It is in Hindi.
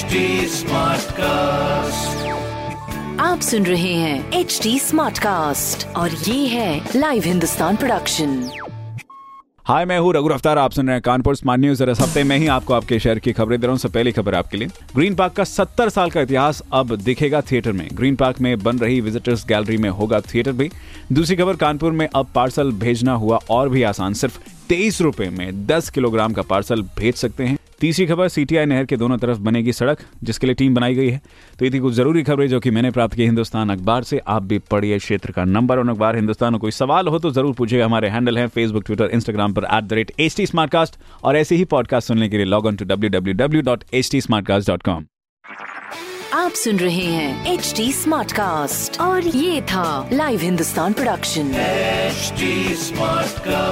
HD कास्ट आप सुन रहे हैं एच डी स्मार्ट कास्ट और ये है लाइव हिंदुस्तान प्रोडक्शन हाय मैं हूँ रघु अफ्तार आप सुन रहे हैं कानपुर स्मार्ट न्यूज़ और इस हफ़्ते में ही आपको आपके शहर की खबरें दे रहा हूँ। सबसे पहली खबर आपके लिए। ग्रीन पार्क का 70 साल का इतिहास अब दिखेगा थिएटर में। ग्रीन पार्क में बन रही विजिटर्स गैलरी में होगा थिएटर भी। दूसरी खबर कानपुर में अब पार्सल भेजना हुआ और भी आसान। सिर्फ़ तेईस रुपए में दस किलोग्राम का पार्सल भेज सकते हैं। तीसरी खबर सीटीआई नहर के दोनों तरफ़ बनेगी सड़क जिसके लिए टीम बनाई गई है। तो ये थी कुछ ज़रूरी खबरें जो कि मैंने प्राप्त की हिंदुस्तान अखबार से आप भी पढ़िए क्षेत्र का नंबर। और अखबार हिंदुस्तान कोई सवाल हो तो ज़रूर पूछिएगा हमारे हैंडल है फेसबुक ट्विटर इंस्टाग्राम पर at the rate H T और ऐसे ही पॉडकास्ट सुनने के लिए log on to W W W dot H T आप सुन रहे हैं एच टी स्मार्ट कास्ट और ये था live Hindustan production HD Smartcast.